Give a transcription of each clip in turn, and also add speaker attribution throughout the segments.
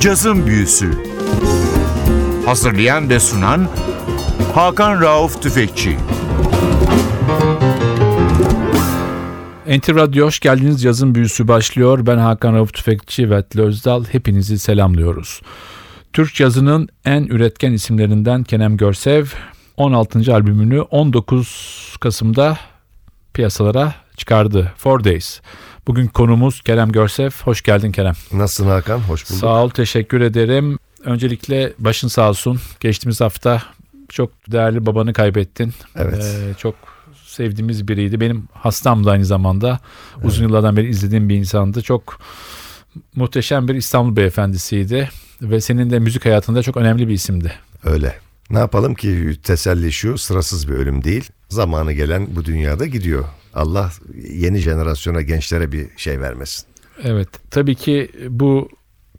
Speaker 1: Cazın Büyüsü Hazırlayan ve sunan Hakan Rauf Tüfekçi
Speaker 2: NTV Radyo hoş geldiniz. Yazın büyüsü başlıyor. Ben Hakan Rauf Tüfekçi ve Özdal. Hepinizi selamlıyoruz. Türk yazının en üretken isimlerinden Kenem Görsev 16. albümünü 19 Kasım'da piyasalara çıkardı. Four Days. Bugün konumuz Kerem Görsev. Hoş geldin Kerem.
Speaker 3: Nasılsın Hakan? Hoş bulduk.
Speaker 2: Sağ ol, teşekkür ederim. Öncelikle başın sağ olsun. Geçtiğimiz hafta çok değerli babanı kaybettin.
Speaker 3: Evet.
Speaker 2: Ee, çok sevdiğimiz biriydi. Benim hastamdı aynı zamanda. Uzun yıllardan beri izlediğim bir insandı. Çok muhteşem bir İstanbul beyefendisiydi. Ve senin de müzik hayatında çok önemli bir isimdi.
Speaker 3: Öyle. Ne yapalım ki teselli şu sırasız bir ölüm değil. Zamanı gelen bu dünyada gidiyor. Allah yeni jenerasyona gençlere bir şey vermesin.
Speaker 2: Evet. Tabii ki bu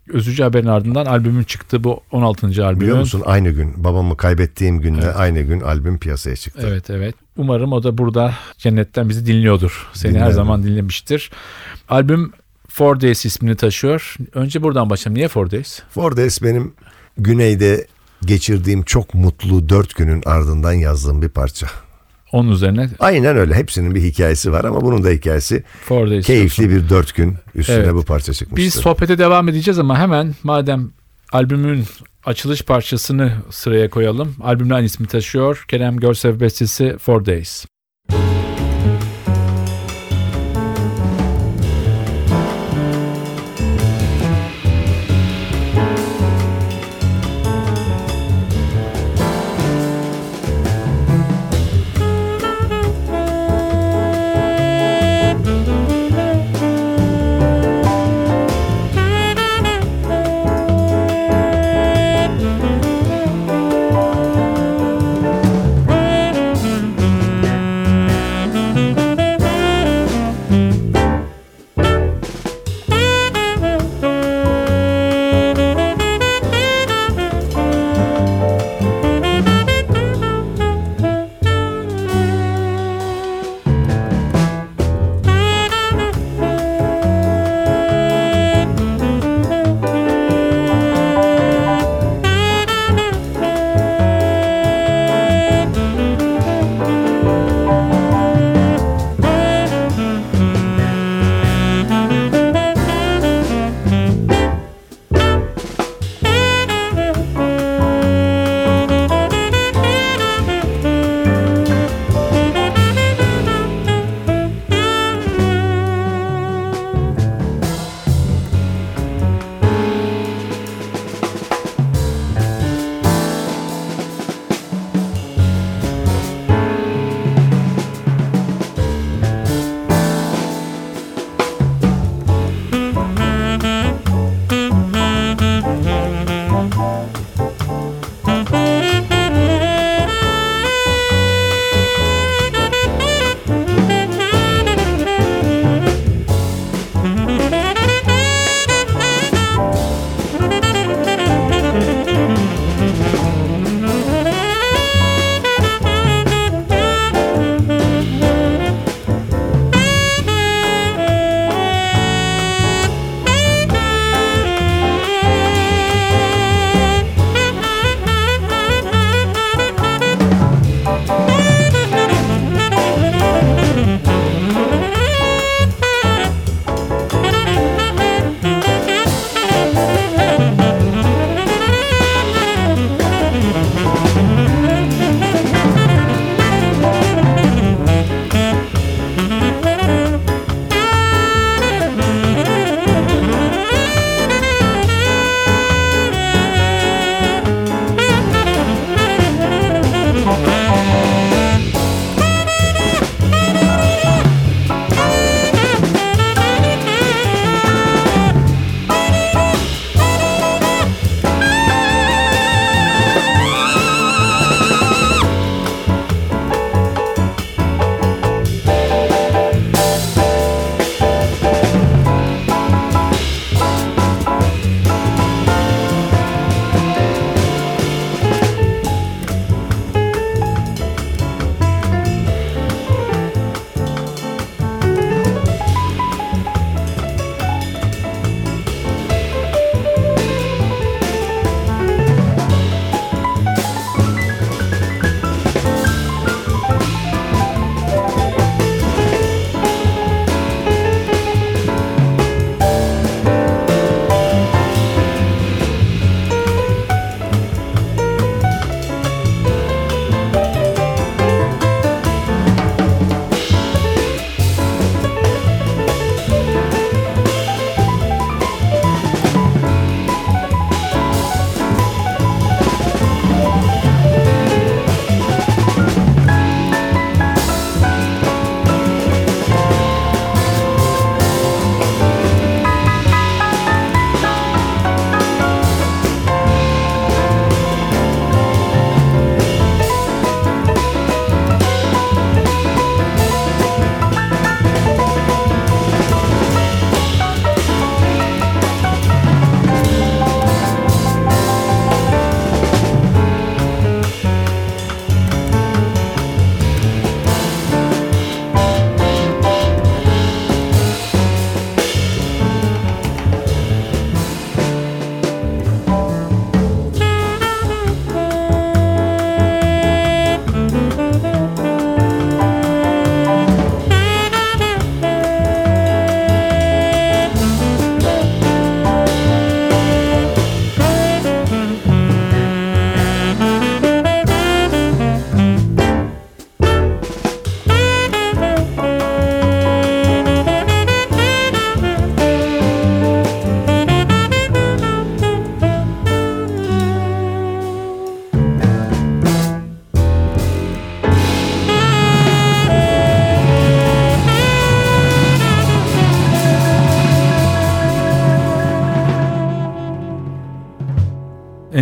Speaker 2: üzücü haberin ardından albümün çıktı. Bu 16. albümün.
Speaker 3: Biliyor musun aynı gün babamı kaybettiğim günde
Speaker 2: Evet.
Speaker 3: aynı gün albüm piyasaya çıktı.
Speaker 2: Evet evet. Umarım o da burada cennetten bizi dinliyordur. Seni her
Speaker 3: Dinlerim.
Speaker 2: zaman dinlemiştir. Albüm Four Days ismini taşıyor. Önce buradan başlayalım. Niye Four Days?
Speaker 3: Four Days benim güneyde geçirdiğim çok mutlu dört günün ardından yazdığım bir parça.
Speaker 2: Onun üzerine
Speaker 3: Aynen öyle. Hepsinin bir hikayesi var ama bunun da hikayesi
Speaker 2: Four Days.
Speaker 3: keyifli bir dört gün üstüne
Speaker 2: Evet.
Speaker 3: bu parça çıkmıştı.
Speaker 2: Biz sohbete devam edeceğiz ama hemen madem albümün açılış parçasını sıraya koyalım. Albümün aynı ismi taşıyor. Kerem Görsev bestesi Four Days.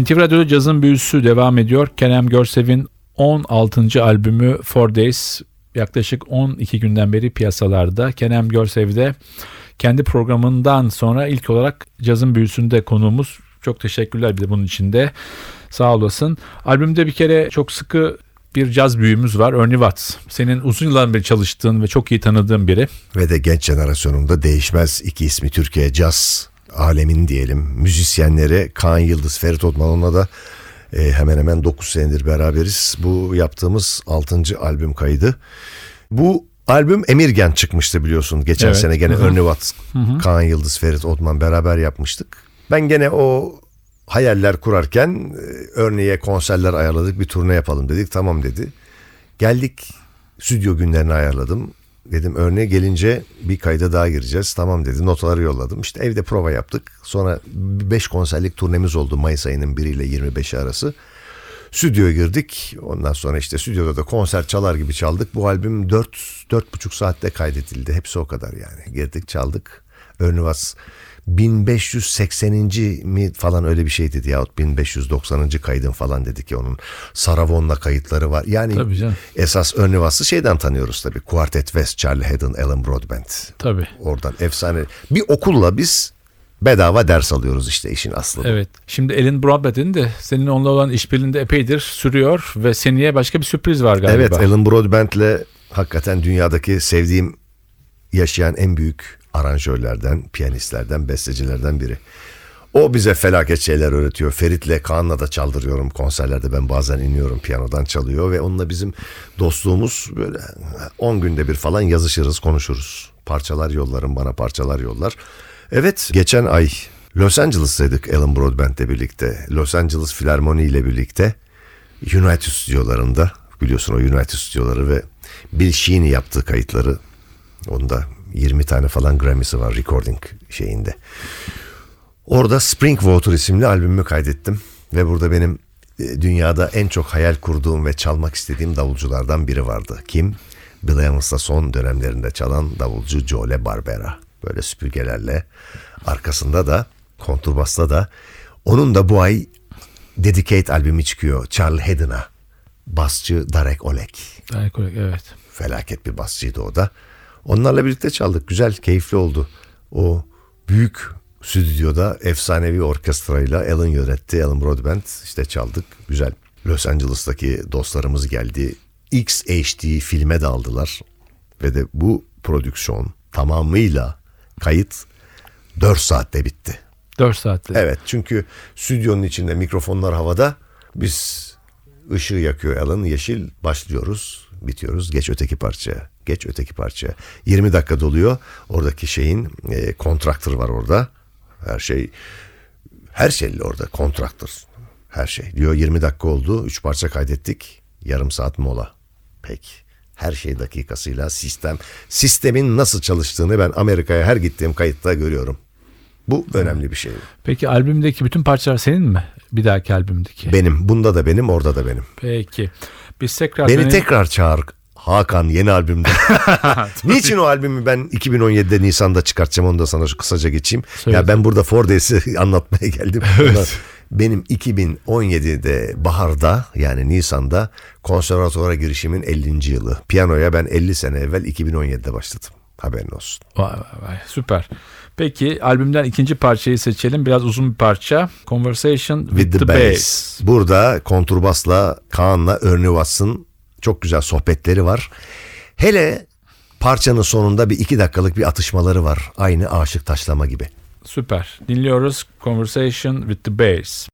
Speaker 2: NTV Radyo'da cazın büyüsü devam ediyor. Kerem Görsev'in 16. albümü Four Days yaklaşık 12 günden beri piyasalarda. Kerem Görsev'de kendi programından sonra ilk olarak cazın büyüsünde konuğumuz. Çok teşekkürler bir de bunun için de. Sağ olasın. Albümde bir kere çok sıkı bir caz büyüğümüz var. Ernie Watts. Senin uzun yıllar beri çalıştığın ve çok iyi tanıdığın biri.
Speaker 3: Ve de genç jenerasyonunda değişmez iki ismi Türkiye caz alemin diyelim. Müzisyenleri Kaan Yıldız, Ferit Otman'la da e, hemen hemen 9 senedir beraberiz. Bu yaptığımız 6. albüm kaydı. Bu albüm Emirgen çıkmıştı biliyorsun. Geçen
Speaker 2: Evet.
Speaker 3: sene gene Watts, Kaan Yıldız, Ferit Otman beraber yapmıştık. Ben gene o hayaller kurarken e, örneğe konserler ayarladık bir turne yapalım dedik. Tamam dedi. Geldik stüdyo günlerini ayarladım. Dedim örneğe gelince bir kayda daha gireceğiz. Tamam dedi notaları yolladım. İşte evde prova yaptık. Sonra 5 konserlik turnemiz oldu Mayıs ayının 1 ile 25'i arası. Stüdyoya girdik. Ondan sonra işte stüdyoda da konser çalar gibi çaldık. Bu albüm 4 4,5 saatte kaydedildi. Hepsi o kadar yani. Girdik çaldık. Ernie Watts 1580. mi falan öyle bir şey dedi yahut 1590. kaydın falan dedi ki onun Saravon'la kayıtları var. Yani esas Watts'ı şeyden tanıyoruz tabii. Quartet West, Charlie Haddon, Alan Broadbent.
Speaker 2: Tabii.
Speaker 3: Oradan efsane. Bir okulla biz bedava ders alıyoruz işte işin aslı.
Speaker 2: Evet. Şimdi Elin Broadbent'in de senin onunla olan işbirliğinde epeydir sürüyor ve seneye başka bir sürpriz var galiba.
Speaker 3: Evet Alan Broadbent'le hakikaten dünyadaki sevdiğim yaşayan en büyük aranjörlerden, piyanistlerden, bestecilerden biri. O bize felaket şeyler öğretiyor. Ferit'le Kaan'la da çaldırıyorum konserlerde. Ben bazen iniyorum piyanodan çalıyor ve onunla bizim dostluğumuz böyle 10 günde bir falan yazışırız, konuşuruz. Parçalar yollarım, bana parçalar yollar. Evet, geçen ay Los Angeles'taydık Alan Broadbent'le birlikte. Los Angeles Filarmoni ile birlikte United stüdyolarında biliyorsun o United stüdyoları ve Bill Sheen'in yaptığı kayıtları onda 20 tane falan Grammy'si var recording şeyinde. Orada Spring Water isimli albümümü kaydettim ve burada benim e, dünyada en çok hayal kurduğum ve çalmak istediğim davulculardan biri vardı. Kim? Bill Evans'la son dönemlerinde çalan davulcu Joe Barbera. Böyle süpürgelerle arkasında da konturbasla da onun da bu ay Dedicate albümü çıkıyor Charlie Haddon'a. Basçı Darek Olek.
Speaker 2: Gayet korrekt, Evet.
Speaker 3: Felaket bir basçıydı o da. Onlarla birlikte çaldık. Güzel, keyifli oldu. O büyük stüdyoda efsanevi orkestrayla Alan yönetti. Alan Broadbent işte çaldık. Güzel. Los Angeles'taki dostlarımız geldi. XHD filme de aldılar. Ve de bu prodüksiyon tamamıyla kayıt 4 saatte bitti.
Speaker 2: 4 saatte.
Speaker 3: Evet çünkü stüdyonun içinde mikrofonlar havada. Biz ışığı yakıyor Alan yeşil başlıyoruz bitiyoruz. Geç öteki parçaya. Geç öteki parçaya. 20 dakika doluyor. Oradaki şeyin e, kontraktör var orada. Her şey her şeyle orada kontraktör. Her şey. Diyor 20 dakika oldu. 3 parça kaydettik. Yarım saat mola. Peki. Her şey dakikasıyla sistem. Sistemin nasıl çalıştığını ben Amerika'ya her gittiğim kayıtta görüyorum. Bu önemli bir şey.
Speaker 2: Peki albümdeki bütün parçalar senin mi? Bir dahaki albümdeki.
Speaker 3: Benim. Bunda da benim, orada da benim.
Speaker 2: Peki. Biz tekrar
Speaker 3: Beni
Speaker 2: dönelim.
Speaker 3: tekrar çağır Hakan yeni albümde. Niçin o albümü ben 2017'de Nisan'da çıkartacağım onu da sana şu kısaca geçeyim.
Speaker 2: Söyle.
Speaker 3: Ya ben burada Four Days'i anlatmaya geldim. Ama Benim 2017'de baharda yani Nisan'da konservatuvara girişimin 50. yılı. Piyanoya ben 50 sene evvel 2017'de başladım. Haberin olsun.
Speaker 2: Vay vay vay süper. Peki albümden ikinci parçayı seçelim. Biraz uzun bir parça. Conversation with, the, Bass.
Speaker 3: Burada konturbasla Kaan'la Ernie Watts'ın çok güzel sohbetleri var. Hele parçanın sonunda bir iki dakikalık bir atışmaları var. Aynı aşık taşlama gibi.
Speaker 2: Süper. Dinliyoruz Conversation with the Bass.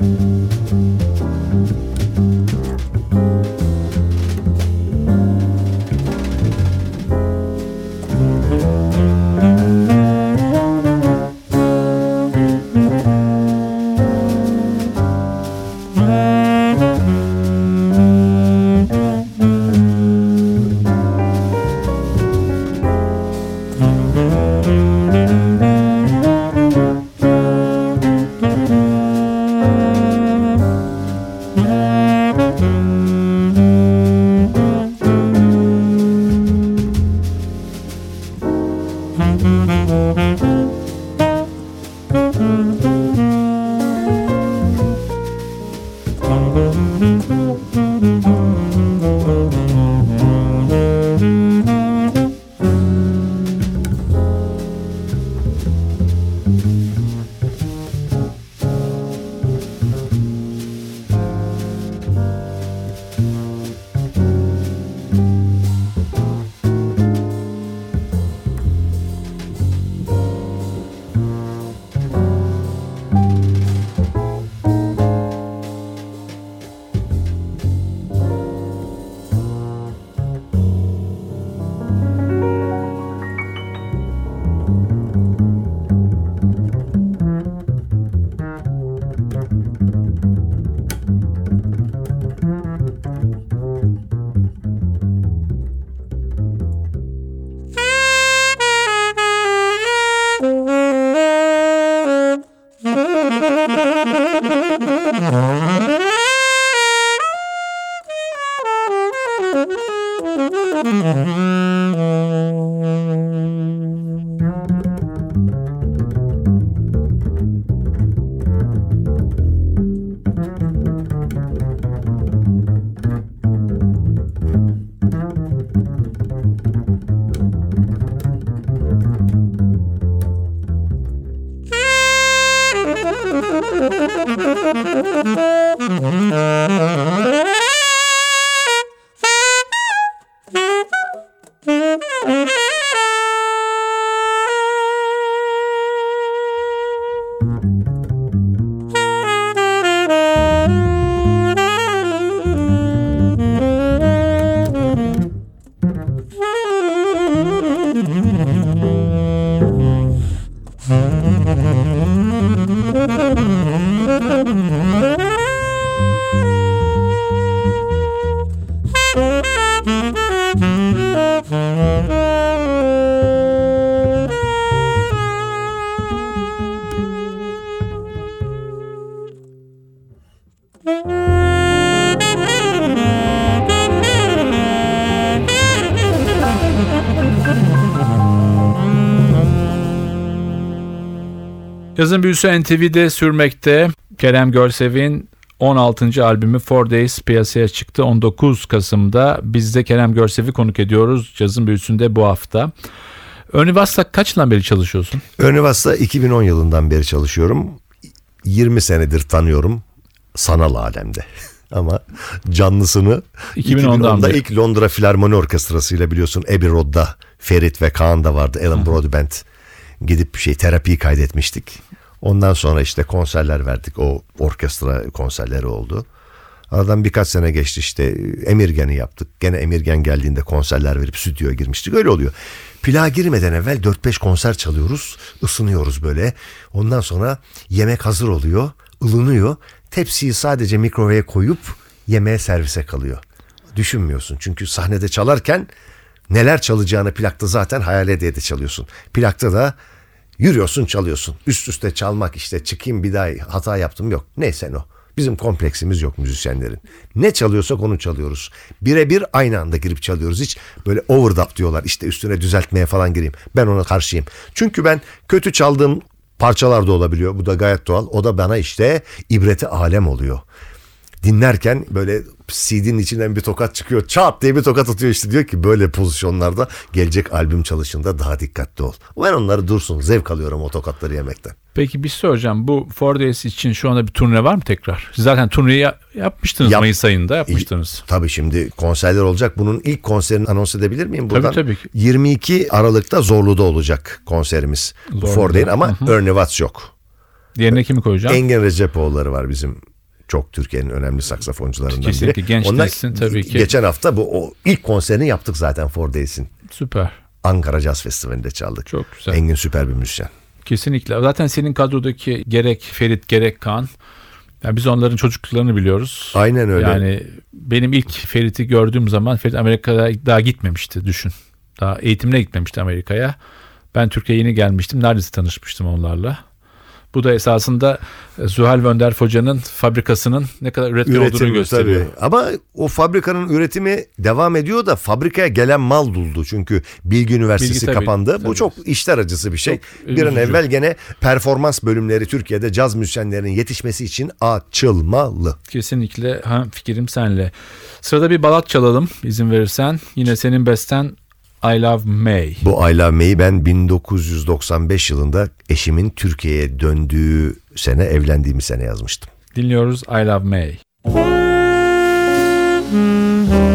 Speaker 2: Yazın büyüsü NTV'de sürmekte. Kerem Görsev'in 16. albümü Four Days piyasaya çıktı. 19 Kasım'da biz de Kerem Görsev'i konuk ediyoruz. Cazın büyüsünde bu hafta. Önivas'la kaç yıldan beri çalışıyorsun?
Speaker 3: Önivas'ta 2010 yılından beri çalışıyorum. 20 senedir tanıyorum sanal alemde. Ama canlısını
Speaker 2: 2010'dan
Speaker 3: 2010'da
Speaker 2: beri.
Speaker 3: ilk Londra Filarmoni Orkestrası ile biliyorsun Abbey Road'da Ferit ve Kaan da vardı. Alan Broadbent gidip şey terapiyi kaydetmiştik. Ondan sonra işte konserler verdik. O orkestra konserleri oldu. Aradan birkaç sene geçti işte Emirgen'i yaptık. Gene Emirgen geldiğinde konserler verip stüdyoya girmiştik. Öyle oluyor. Plağa girmeden evvel 4-5 konser çalıyoruz. ısınıyoruz böyle. Ondan sonra yemek hazır oluyor. ılınıyor. Tepsiyi sadece mikroveye koyup yemeğe servise kalıyor. Düşünmüyorsun. Çünkü sahnede çalarken neler çalacağını plakta zaten hayal ede ede çalıyorsun. Plakta da yürüyorsun çalıyorsun. Üst üste çalmak işte çıkayım bir daha hata yaptım yok. Neyse o. Bizim kompleksimiz yok müzisyenlerin. Ne çalıyorsak onu çalıyoruz. Birebir aynı anda girip çalıyoruz. Hiç böyle overdub diyorlar. İşte üstüne düzeltmeye falan gireyim. Ben ona karşıyım. Çünkü ben kötü çaldığım parçalar da olabiliyor. Bu da gayet doğal. O da bana işte ibreti alem oluyor. Dinlerken böyle CD'nin içinden bir tokat çıkıyor. Çat diye bir tokat atıyor işte diyor ki böyle pozisyonlarda gelecek albüm çalışında daha dikkatli ol. Ben onları dursun zevk alıyorum o tokatları yemekten.
Speaker 2: Peki bir şey soracağım. Bu Four Days için şu anda bir turne var mı tekrar? Zaten turneyi ya- yapmıştınız
Speaker 3: Yap-
Speaker 2: Mayıs ayında yapmıştınız.
Speaker 3: Tabii şimdi konserler olacak. Bunun ilk konserini anons edebilir miyim buradan?
Speaker 2: tabii ki.
Speaker 3: 22 Aralık'ta Zorlu'da olacak konserimiz.
Speaker 2: Zorlu'da.
Speaker 3: Ford değil ama Ernie Watts yok.
Speaker 2: Yerine kimi koyacağım?
Speaker 3: Engin Recepoğulları var bizim çok Türkiye'nin önemli saksafoncularından
Speaker 2: Kesinlikle
Speaker 3: biri.
Speaker 2: genç
Speaker 3: Onlar
Speaker 2: neslin tabii ki.
Speaker 3: Geçen hafta bu o ilk konserini yaptık zaten Four Days'in.
Speaker 2: Süper.
Speaker 3: Ankara Jazz Festivali'nde çaldık.
Speaker 2: Çok güzel.
Speaker 3: Engin süper bir müzisyen.
Speaker 2: Kesinlikle. Zaten senin kadrodaki gerek Ferit gerek Kaan. Yani biz onların çocukluklarını biliyoruz.
Speaker 3: Aynen öyle.
Speaker 2: Yani benim ilk Ferit'i gördüğüm zaman Ferit Amerika'da daha gitmemişti düşün. Daha eğitimine gitmemişti Amerika'ya. Ben Türkiye'ye yeni gelmiştim. Neredeyse tanışmıştım onlarla. Bu da esasında e, Zuhal Vönder Hoca'nın fabrikasının ne kadar üretken olduğunu
Speaker 3: Üretim
Speaker 2: gösteriyor.
Speaker 3: tabii. Ama o fabrikanın üretimi devam ediyor da fabrikaya gelen mal duldu. Çünkü Bilgi Üniversitesi
Speaker 2: Bilgi tabii,
Speaker 3: kapandı.
Speaker 2: tabii.
Speaker 3: Bu çok işler acısı bir şey.
Speaker 2: Çok
Speaker 3: bir an evvel gene performans bölümleri Türkiye'de caz müzisyenlerinin yetişmesi için açılmalı.
Speaker 2: Kesinlikle hem fikrim senle. Sırada bir balat çalalım izin verirsen. Yine senin besten I Love May.
Speaker 3: Bu Ayla May'i ben 1995 yılında eşimin Türkiye'ye döndüğü sene evlendiğimiz sene yazmıştım.
Speaker 2: Dinliyoruz I Love May.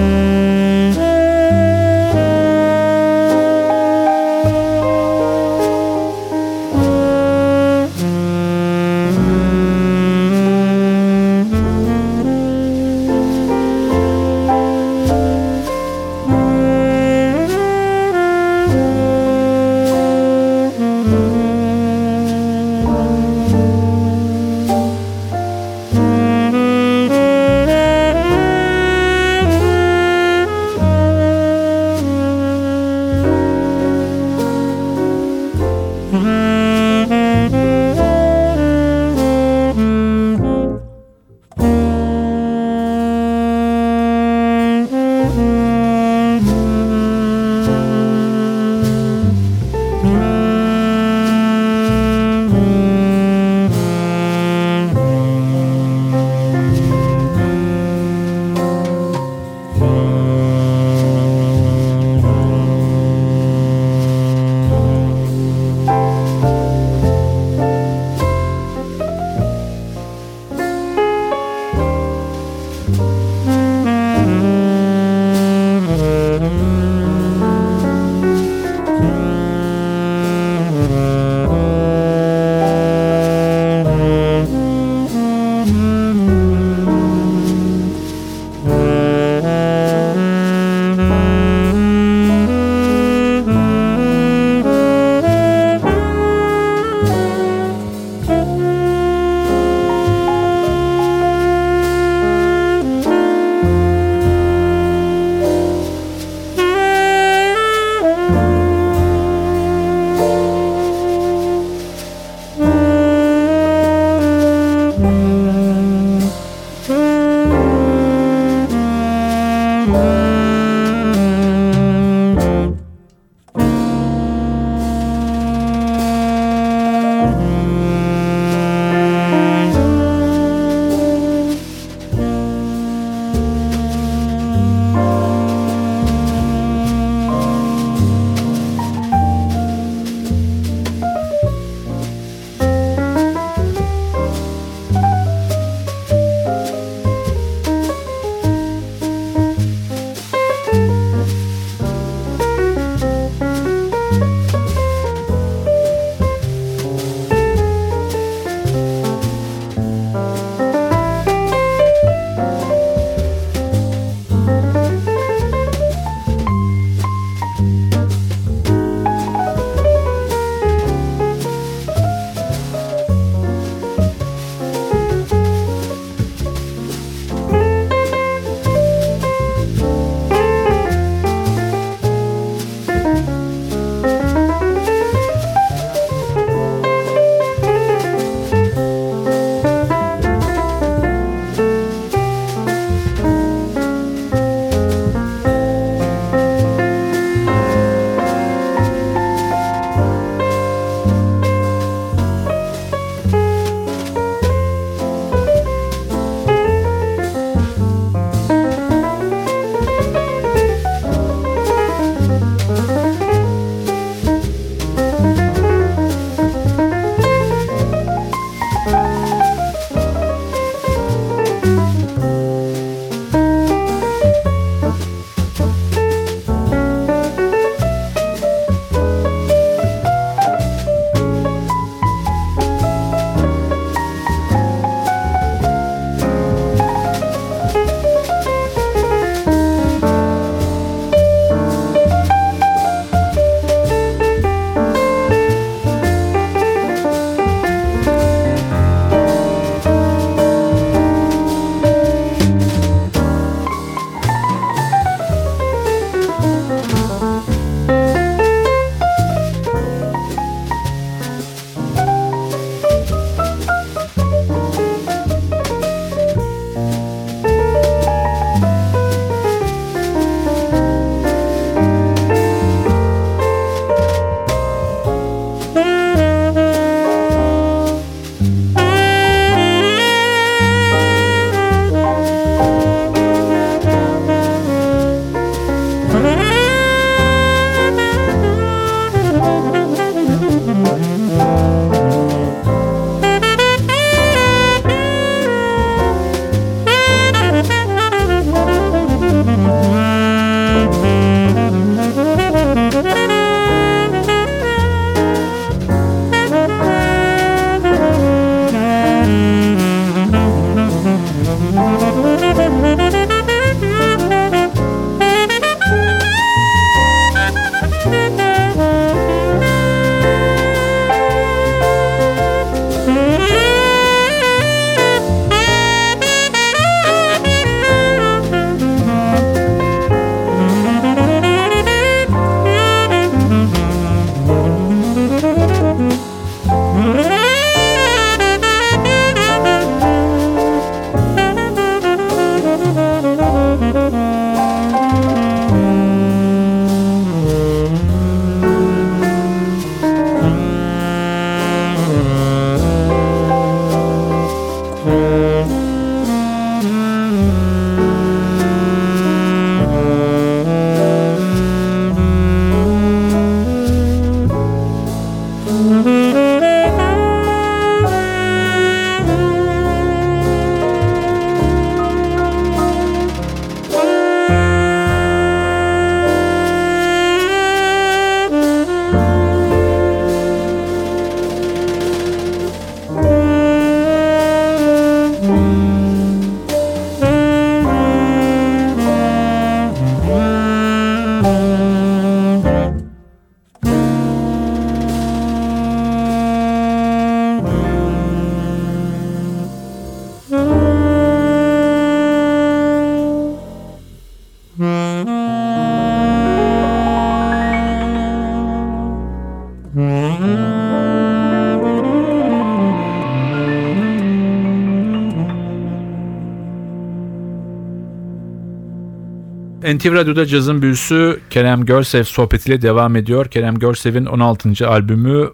Speaker 2: NTV Radyo'da cazın büyüsü Kerem Görsev sohbetiyle devam ediyor. Kerem Görsev'in 16. albümü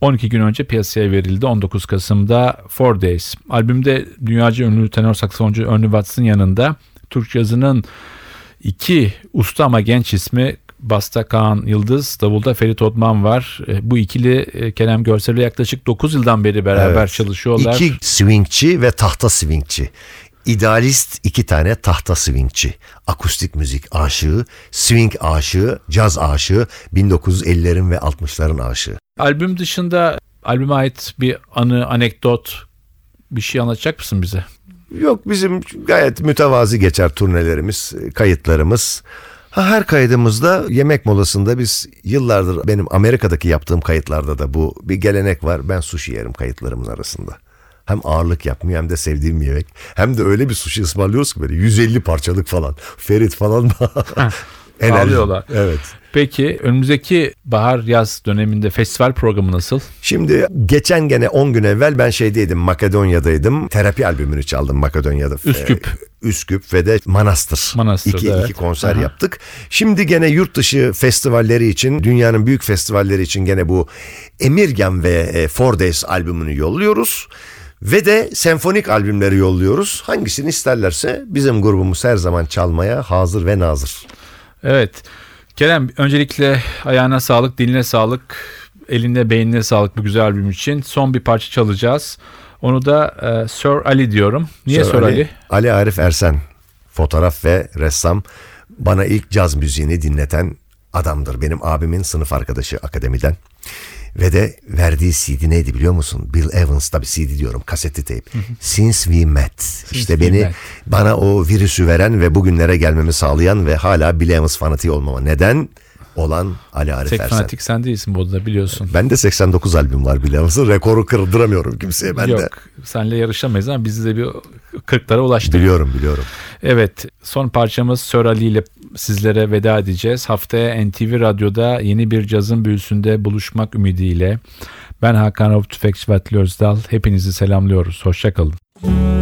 Speaker 2: 12 gün önce piyasaya verildi 19 Kasım'da Four Days. Albümde dünyaca ünlü tenor saksafoncu Ernie Watts'ın yanında Türk cazının iki usta ama genç ismi Basta Kaan Yıldız, Davulda Ferit Odman var. E, bu ikili e, Kerem Görsel'le yaklaşık 9 yıldan beri beraber
Speaker 3: Evet.
Speaker 2: çalışıyorlar.
Speaker 3: İki swingçi ve tahta swingçi. İdealist iki tane tahta swingçi. Akustik müzik aşığı, swing aşığı, caz aşığı, 1950'lerin ve 60'ların aşığı.
Speaker 2: Albüm dışında albüme ait bir anı, anekdot bir şey anlatacak mısın bize?
Speaker 3: Yok bizim gayet mütevazi geçer turnelerimiz, kayıtlarımız. Ha, her kaydımızda yemek molasında biz yıllardır benim Amerika'daki yaptığım kayıtlarda da bu bir gelenek var. Ben sushi yerim kayıtlarımın arasında. Hem ağırlık yapmıyor hem de sevdiğim bir yemek. Hem de öyle bir sushi ısmarlıyoruz ki böyle 150 parçalık falan. Ferit falan. Enerji.
Speaker 2: Ağlıyorlar.
Speaker 3: Evet.
Speaker 2: Peki önümüzdeki bahar yaz döneminde festival programı nasıl?
Speaker 3: Şimdi geçen gene 10 gün evvel ben şeydeydim Makedonya'daydım. Terapi albümünü çaldım Makedonya'da.
Speaker 2: Üsküp.
Speaker 3: Ee, Üsküp ve de Manastır.
Speaker 2: Manastır'da,
Speaker 3: İki,
Speaker 2: evet.
Speaker 3: iki konser
Speaker 2: Aha.
Speaker 3: yaptık. Şimdi gene yurt dışı festivalleri için dünyanın büyük festivalleri için gene bu Emirgan ve e, Four Days albümünü yolluyoruz. Ve de senfonik albümleri yolluyoruz. Hangisini isterlerse bizim grubumuz her zaman çalmaya hazır ve nazır.
Speaker 2: Evet. Kerem öncelikle ayağına sağlık, diline sağlık, eline beynine sağlık bu güzel albüm için. Son bir parça çalacağız. Onu da e, Sir Ali diyorum. Niye Sir, Ali?
Speaker 3: Ali Arif Ersen fotoğraf ve ressam bana ilk caz müziğini dinleten adamdır. Benim abimin sınıf arkadaşı akademiden. Ve de verdiği CD neydi biliyor musun? Bill Evans tabii CD diyorum kasetli teyp. Since We Met. işte
Speaker 2: We
Speaker 3: beni
Speaker 2: Met.
Speaker 3: bana o virüsü veren ve bugünlere gelmemi sağlayan ve hala Bill Evans fanatiği olmama neden olan Ali Arif
Speaker 2: Tek
Speaker 3: Ersen.
Speaker 2: fanatik sen değilsin bu odada biliyorsun.
Speaker 3: Ben de 89 albüm var Bill Evans'ın. Rekoru kırdıramıyorum kimseye ben
Speaker 2: Yok
Speaker 3: de.
Speaker 2: senle yarışamayız ama biz de bir 40'lara ulaştık.
Speaker 3: Biliyorum biliyorum.
Speaker 2: Evet son parçamız Sir Ali ile sizlere veda edeceğiz. Haftaya NTV Radyo'da yeni bir cazın büyüsünde buluşmak ümidiyle. Ben Hakan Rauf Tüfekçi ve Özdal. Hepinizi selamlıyoruz. Hoşçakalın.